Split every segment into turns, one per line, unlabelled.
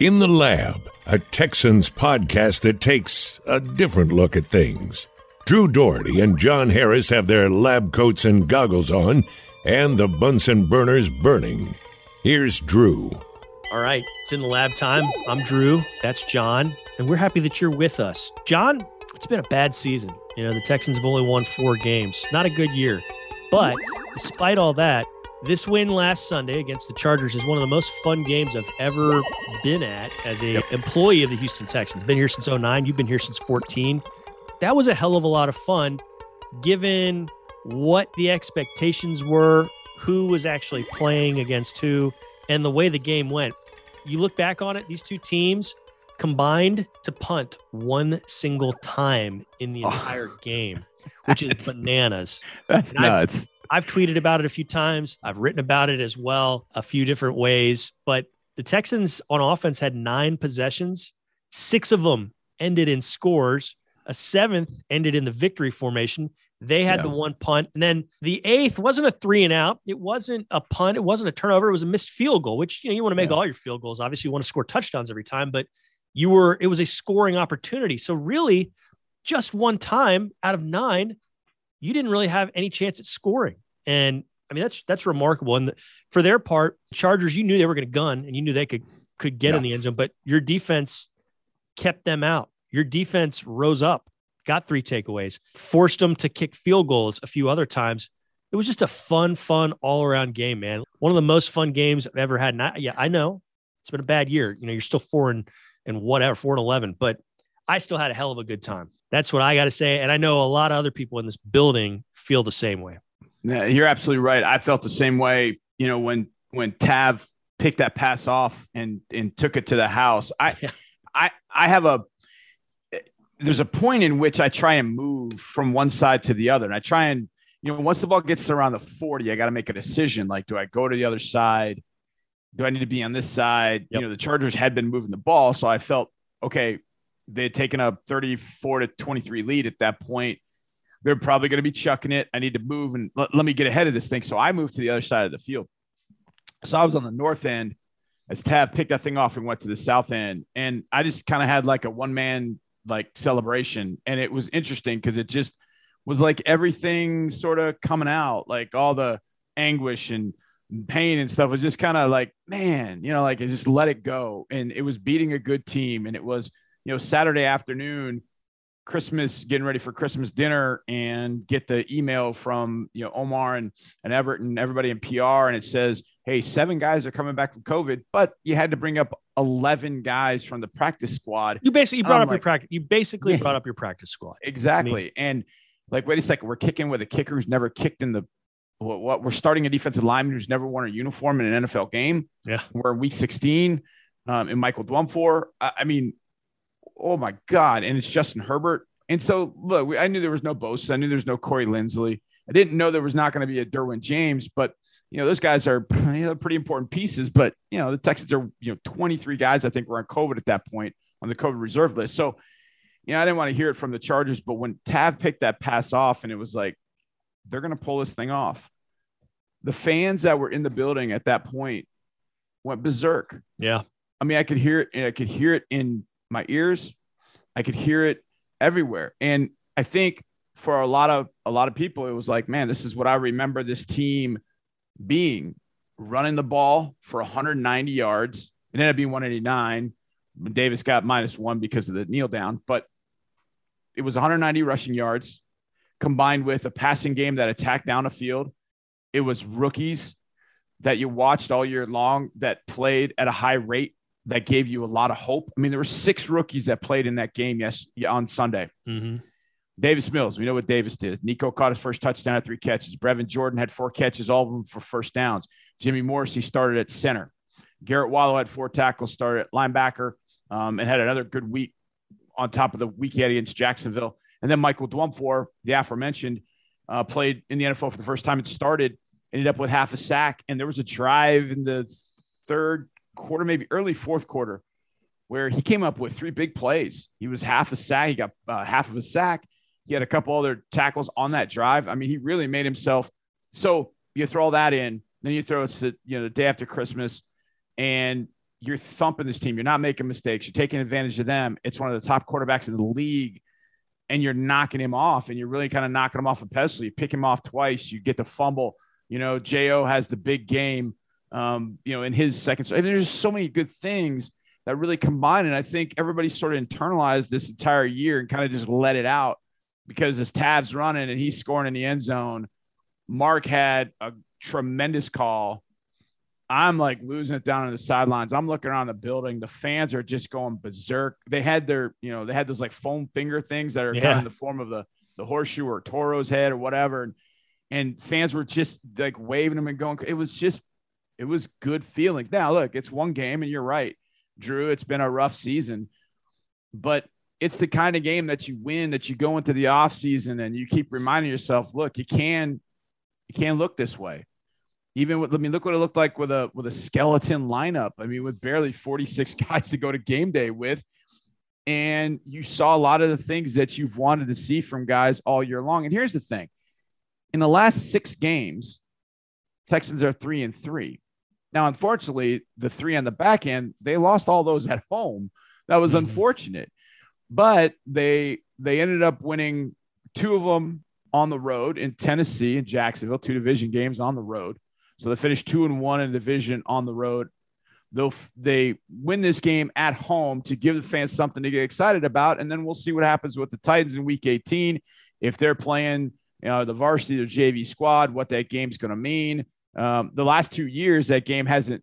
In the Lab, a Texans podcast that takes a different look at things. Drew Dougherty and John Harris have their lab coats and goggles on, and the Bunsen burners burning. Here's Drew.
All right, it's in the lab time. I'm Drew. That's John, and we're happy that you're with us. John, it's been a bad season. You know, the Texans have only won four games. Not a good year. But despite all that, this win last Sunday against the Chargers is one of the most fun games I've ever been at as a yep. employee of the Houston Texans. Been here since 09. You've been here since 14. That was a hell of a lot of fun given what the expectations were, who was actually playing against who, and the way the game went. You look back on it, these two teams combined to punt one single time in the oh. entire oh, game, which is bananas.
That's and nuts.
I've, I've tweeted about it a few times. I've written about it as well, a few different ways. But the Texans on offense had nine possessions, six of them ended in scores. A seventh ended in the victory formation. They had yeah. the one punt. And then the eighth wasn't a three and out. It wasn't a punt. It wasn't a turnover. It was a missed field goal, which you know you want to make yeah. all your field goals. Obviously, you want to score touchdowns every time, but you were it was a scoring opportunity. So really, just one time out of nine you didn't really have any chance at scoring. And I mean, that's that's remarkable. And for their part, Chargers, you knew they were going to gun and you knew they could could get yeah. in the end zone, but your defense kept them out. Your defense rose up, got three takeaways, forced them to kick field goals a few other times. It was just a fun, fun all around game, man. One of the most fun games I've ever had. And I, yeah, I know it's been a bad year. You know, you're still four and and whatever, four and eleven, but I still had a hell of a good time. That's what I got to say. And I know a lot of other people in this building feel the same way.
Yeah, you're absolutely right. I felt the same way. You know, when when Tav picked that pass off and and took it to the house. I yeah. I I have a there's a point in which I try and move from one side to the other. And I try and, you know, once the ball gets around the 40, I got to make a decision. Like, do I go to the other side? Do I need to be on this side? Yep. You know, the Chargers had been moving the ball. So I felt, okay, they had taken a 34 to 23 lead at that point. They're probably going to be chucking it. I need to move and let, let me get ahead of this thing. So I moved to the other side of the field. So I was on the north end as Tav picked that thing off and went to the south end. And I just kind of had like a one man like celebration. And it was interesting because it just was like everything sort of coming out, like all the anguish and pain and stuff was just kind of like, man, you know, like it just let it go. And it was beating a good team. And it was, you know, Saturday afternoon, Christmas, getting ready for Christmas dinner, and get the email from you know Omar and and Everett and everybody in PR, and it says, "Hey, seven guys are coming back from COVID, but you had to bring up eleven guys from the practice squad."
You basically you brought up like, your practice. You basically yeah, brought up your practice squad.
Exactly, I mean, and like, wait a second, we're kicking with a kicker who's never kicked in the what, what we're starting a defensive lineman who's never worn a uniform in an NFL game.
Yeah,
we're in week sixteen. Um, and Michael Dwumfour. I, I mean, oh my God. And it's Justin Herbert. And so, look, I knew there was no Bosa. I knew there was no Corey Linsley. I didn't know there was not going to be a Derwin James, but you know those guys are you know, pretty important pieces. But you know the Texans are you know 23 guys I think were on COVID at that point on the COVID reserve list. So you know I didn't want to hear it from the Chargers, but when Tav picked that pass off and it was like they're going to pull this thing off, the fans that were in the building at that point went berserk.
Yeah,
I mean I could hear it. I could hear it in my ears. I could hear it everywhere. And I think for a lot of a lot of people, it was like, man, this is what I remember this team being running the ball for 190 yards. It ended up being 189. Davis got minus one because of the kneel down, but it was 190 rushing yards combined with a passing game that attacked down the field. It was rookies that you watched all year long that played at a high rate that gave you a lot of hope. I mean, there were six rookies that played in that game yes on Sunday.
Mm-hmm.
Davis Mills, we know what Davis did. Nico caught his first touchdown at three catches. Brevin Jordan had four catches, all of them for first downs. Jimmy Morrissey started at center. Garrett Wallow had four tackles, started at linebacker, um, and had another good week on top of the week he had against Jacksonville. And then Michael Dwumfour, the aforementioned, uh, played in the NFL for the first time. It started, ended up with half a sack, and there was a drive in the third quarter, maybe early fourth quarter, where he came up with three big plays. He was half a sack. He got uh, half of a sack. He had a couple other tackles on that drive. I mean, he really made himself. So you throw all that in, then you throw it to you know the day after Christmas, and you're thumping this team. You're not making mistakes. You're taking advantage of them. It's one of the top quarterbacks in the league, and you're knocking him off, and you're really kind of knocking him off a pedestal. You pick him off twice. You get the fumble. You know, Jo has the big game. Um, you know, in his second. I mean, there's just so many good things that really combine, and I think everybody sort of internalized this entire year and kind of just let it out because his tabs running and he's scoring in the end zone. Mark had a tremendous call I'm like losing it down on the sidelines. I'm looking around the building. The fans are just going berserk. They had their, you know, they had those like foam finger things that are yeah. kind of in the form of the the horseshoe or Toro's head or whatever. And and fans were just like waving them and going. It was just, it was good feelings. Now look, it's one game, and you're right, Drew. It's been a rough season, but it's the kind of game that you win that you go into the off season and you keep reminding yourself, look, you can, you can look this way even with, I mean, look what it looked like with a with a skeleton lineup. I mean, with barely 46 guys to go to game day with. And you saw a lot of the things that you've wanted to see from guys all year long. And here's the thing in the last six games, Texans are three and three. Now, unfortunately, the three on the back end, they lost all those at home. That was mm-hmm. unfortunate. But they they ended up winning two of them on the road in Tennessee and Jacksonville, two division games on the road. So they finished two and one in division on the road. They'll they win this game at home to give the fans something to get excited about, and then we'll see what happens with the Titans in Week 18 if they're playing you know, the varsity or JV squad, what that game's going to mean. Um, the last two years, that game hasn't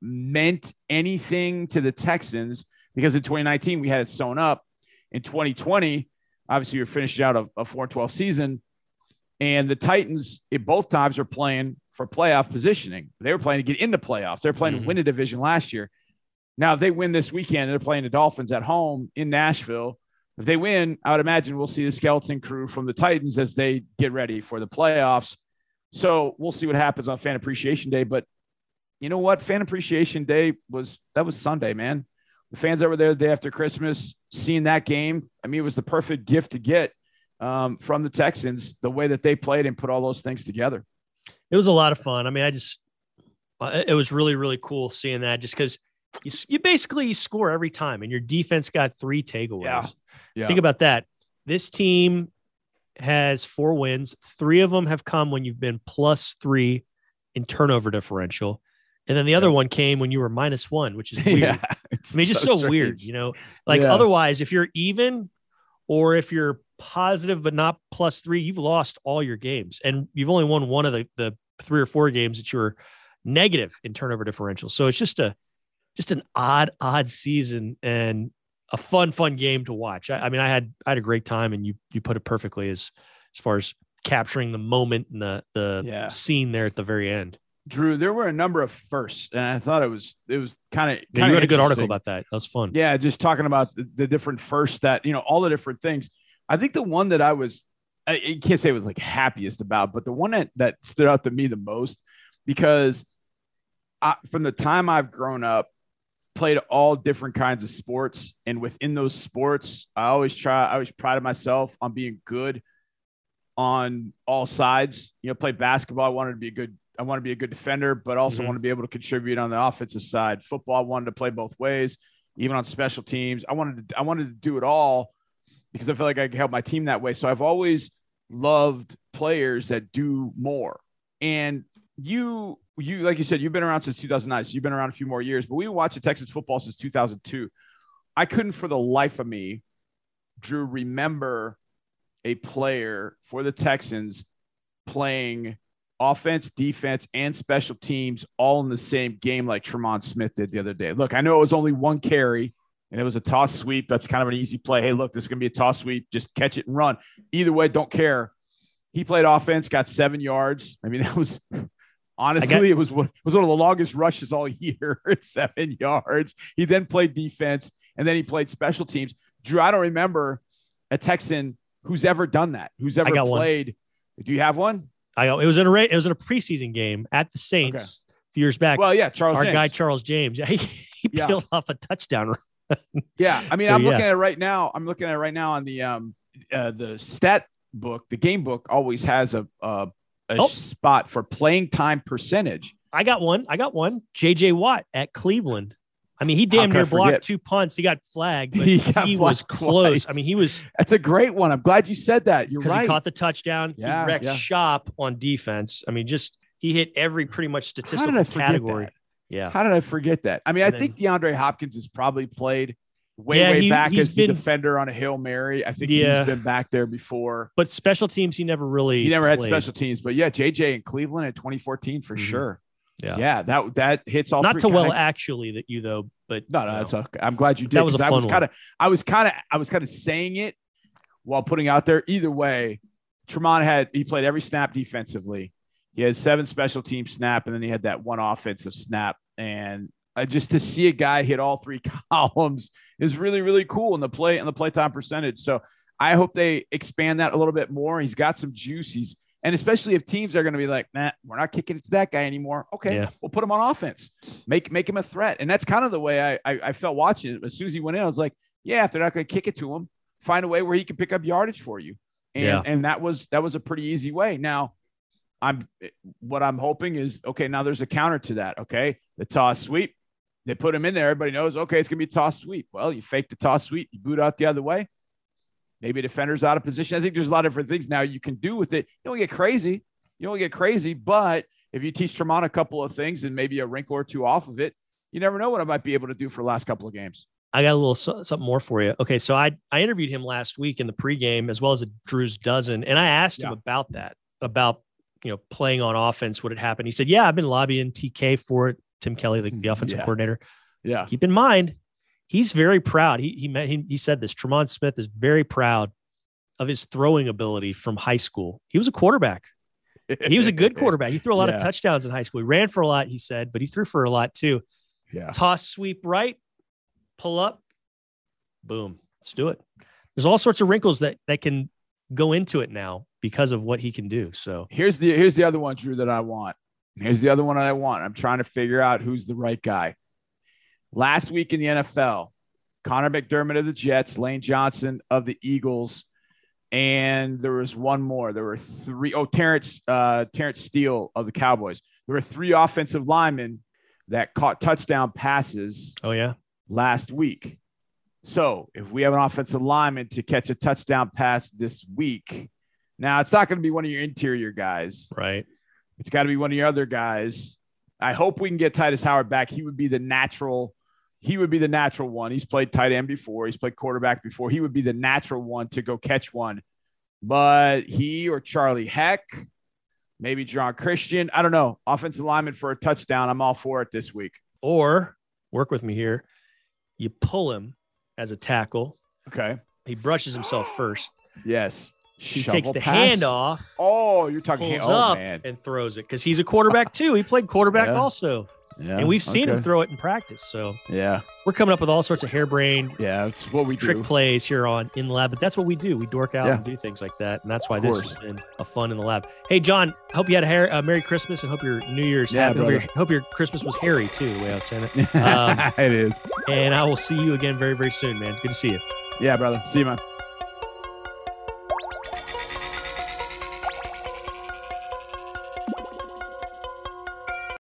meant anything to the Texans because in 2019 we had it sewn up. In 2020, obviously you're finishing out a, a 4 12 season, and the Titans, at both times, are playing for playoff positioning. They were playing to get into playoffs. They were playing mm-hmm. to win a division last year. Now, if they win this weekend, they're playing the Dolphins at home in Nashville. If they win, I would imagine we'll see the skeleton crew from the Titans as they get ready for the playoffs. So we'll see what happens on Fan Appreciation Day. But you know what? Fan Appreciation Day was that was Sunday, man. The fans that were there the day after Christmas, seeing that game, I mean, it was the perfect gift to get um, from the Texans, the way that they played and put all those things together
it was a lot of fun. I mean, I just uh, it was really really cool seeing that just because you, you basically score every time and your defense got three takeaways. Yeah. yeah. Think about that. This team has four wins. Three of them have come when you've been plus three in turnover differential. And then the other yeah. one came when you were minus one, which is weird. yeah, I mean, just so, so weird, you know. Like yeah. otherwise, if you're even or if you're positive but not plus three, you've lost all your games, and you've only won one of the the three or four games that you were negative in turnover differential. So it's just a just an odd odd season and a fun fun game to watch. I, I mean, I had I had a great time, and you you put it perfectly as as far as capturing the moment and the the yeah. scene there at the very end.
Drew, there were a number of firsts, and I thought it was it was kind of.
Yeah, you had a good article about that. That was fun.
Yeah, just talking about the, the different firsts that you know all the different things. I think the one that I was, I, can't say I was like happiest about, but the one that, that stood out to me the most because I, from the time I've grown up, played all different kinds of sports. And within those sports, I always try, I always prided myself on being good on all sides. You know, play basketball. I wanted to be a good, I want to be a good defender, but also mm-hmm. want to be able to contribute on the offensive side. Football, I wanted to play both ways, even on special teams. I wanted to, I wanted to do it all because I feel like I could help my team that way. So I've always loved players that do more. And you, you like you said, you've been around since 2009, so you've been around a few more years. But we watched the Texas football since 2002. I couldn't, for the life of me, Drew, remember a player for the Texans playing offense, defense, and special teams all in the same game like Tremon Smith did the other day. Look, I know it was only one carry and it was a toss sweep. That's kind of an easy play. Hey, look, this is going to be a toss sweep. Just catch it and run. Either way, don't care. He played offense, got seven yards. I mean, that was honestly, got- it was one, it was one of the longest rushes all year at seven yards. He then played defense and then he played special teams. Drew, I don't remember a Texan who's ever done that, who's ever played. One. Do you have one?
I it was in a it was in a preseason game at the Saints okay. a few years back.
Well, yeah, Charles.
Our
James.
guy Charles James. he, he yeah. peeled off a touchdown
yeah, I mean, so, I'm yeah. looking at it right now. I'm looking at it right now on the um uh, the stat book. The game book always has a a, a oh. spot for playing time percentage.
I got one. I got one. JJ Watt at Cleveland. I mean, he damn near blocked two punts. He got flagged, but
He
he, was close. I mean, he was
That's a great one. I'm glad you said that. You're
because
right.
he caught the touchdown.
Yeah,
he wrecked
yeah.
shop on defense. I mean, just he hit every pretty much statistical category.
that?
Yeah.
How did I forget that? I mean, I
And
think DeAndre Hopkins has probably played way,
Yeah,
way
he-
back as the defender on a Hail Mary. I think
Yeah.
he's been back there before.
But special teams, he never really
He never had special teams, but yeah, JJ in Cleveland in 2014 for
Mhm.
sure.
Yeah.
Yeah, that that hits all.
Not
three
to well actually that you though, but
No, no,
you
that's okay. I'm glad you did.
That was a
'cause I was kind of, I was kind of, I was kind of saying it while putting out there. Either way, Tremon had he played every snap defensively. He had seven special team snap, and then he had that one offensive snap. And uh, just to see a guy hit all three columns is really, really cool in the play and the playtime percentage. So I hope they expand that a little bit more. He's got some juice. He's and especially if teams are going to be like, nah, we're not kicking it to that guy anymore. Okay,
Yeah.
we'll put him on offense, make make him a threat, and that's kind of the way I I, I felt watching it. As soon as he went in, I was like, yeah, if they're not going to kick it to him, find a way where he can pick up yardage for you, and
Yeah.
and that was that was a pretty easy way. Now, I'm what I'm hoping is okay. Now there's a counter to that. Okay, the toss sweep, they put him in there. Everybody knows. Okay, it's gonna be toss sweep. Well, you fake the toss sweep, you boot out the other way. Maybe a defender's out of position. I think there's a lot of different things now you can do with it. You don't get crazy. You don't get crazy, but if you teach Tremon a couple of things and maybe a wrinkle or two off of it, you never know what I might be able to do for the last couple of games.
I got a little something more for you. Okay, so I I interviewed him last week in the pregame as well as a Drew's dozen, and I asked him about that, about you know playing on offense. Would it happen? He said, "Yeah, I've been lobbying TK for it. Tim Kelly, the, the offensive
Yeah.
coordinator.
Yeah.
Keep in mind, he's very proud. He he met he, he said this. Tremon Smith is very proud of his throwing ability from high school. He was a quarterback. He was a good quarterback. He threw a lot
Yeah.
of touchdowns in high school. He ran for a lot, he said, but he threw for a lot too.
Yeah.
Toss, sweep right, pull up, boom. Let's do it. There's all sorts of wrinkles that that can go into it now because of what he can do. So
Here's the here's the other one, Drew, that I want. Here's the other one I want. I'm trying to figure out who's the right guy. Last week in the NFL, Connor McDermott of the Jets, Lane Johnson of the Eagles, and there was one more. There were three. Oh, Terrence uh, Terrence Steele of the Cowboys. There were three offensive linemen that caught touchdown passes
oh yeah.
last week. So if we have an offensive lineman to catch a touchdown pass this week, now it's not going to be one of your interior guys.
Right.
It's got to be one of your other guys. I hope we can get Tytus Howard back. He would be the natural. He would be the natural one. He's played tight end before. He's played quarterback before. He would be the natural one to go catch one. But he or Charlie Heck, maybe Geron Christian. I don't know. Offensive lineman for a touchdown. I'm all for it this week.
Or work with me here. You pull him as a tackle.
Okay.
He brushes himself first.
Yes.
He
Shovel
takes the
pass.
hand off,
Oh, you're talking
pulls
hand. Oh,
up,
man.
and throws it because he's a quarterback too. He played quarterback
Yeah.
also,
Yeah.
and we've seen him throw it in practice. So
Yeah.
we're coming up with all sorts of harebrained
Yeah. It's what we
trick
do.
plays here on in the lab, but that's what we do. We dork out
Yeah.
and do things like that, and that's why this
course.
has been a fun in the lab. Hey, John, hope you had a hair, uh, Merry Christmas and hope your New Year's
Yeah,
happy. Hope your, hope your Christmas was hairy too, the way I was saying it. Um,
it is.
And I will see you again very, very soon, man. Good to see you.
Yeah, brother. See you, man.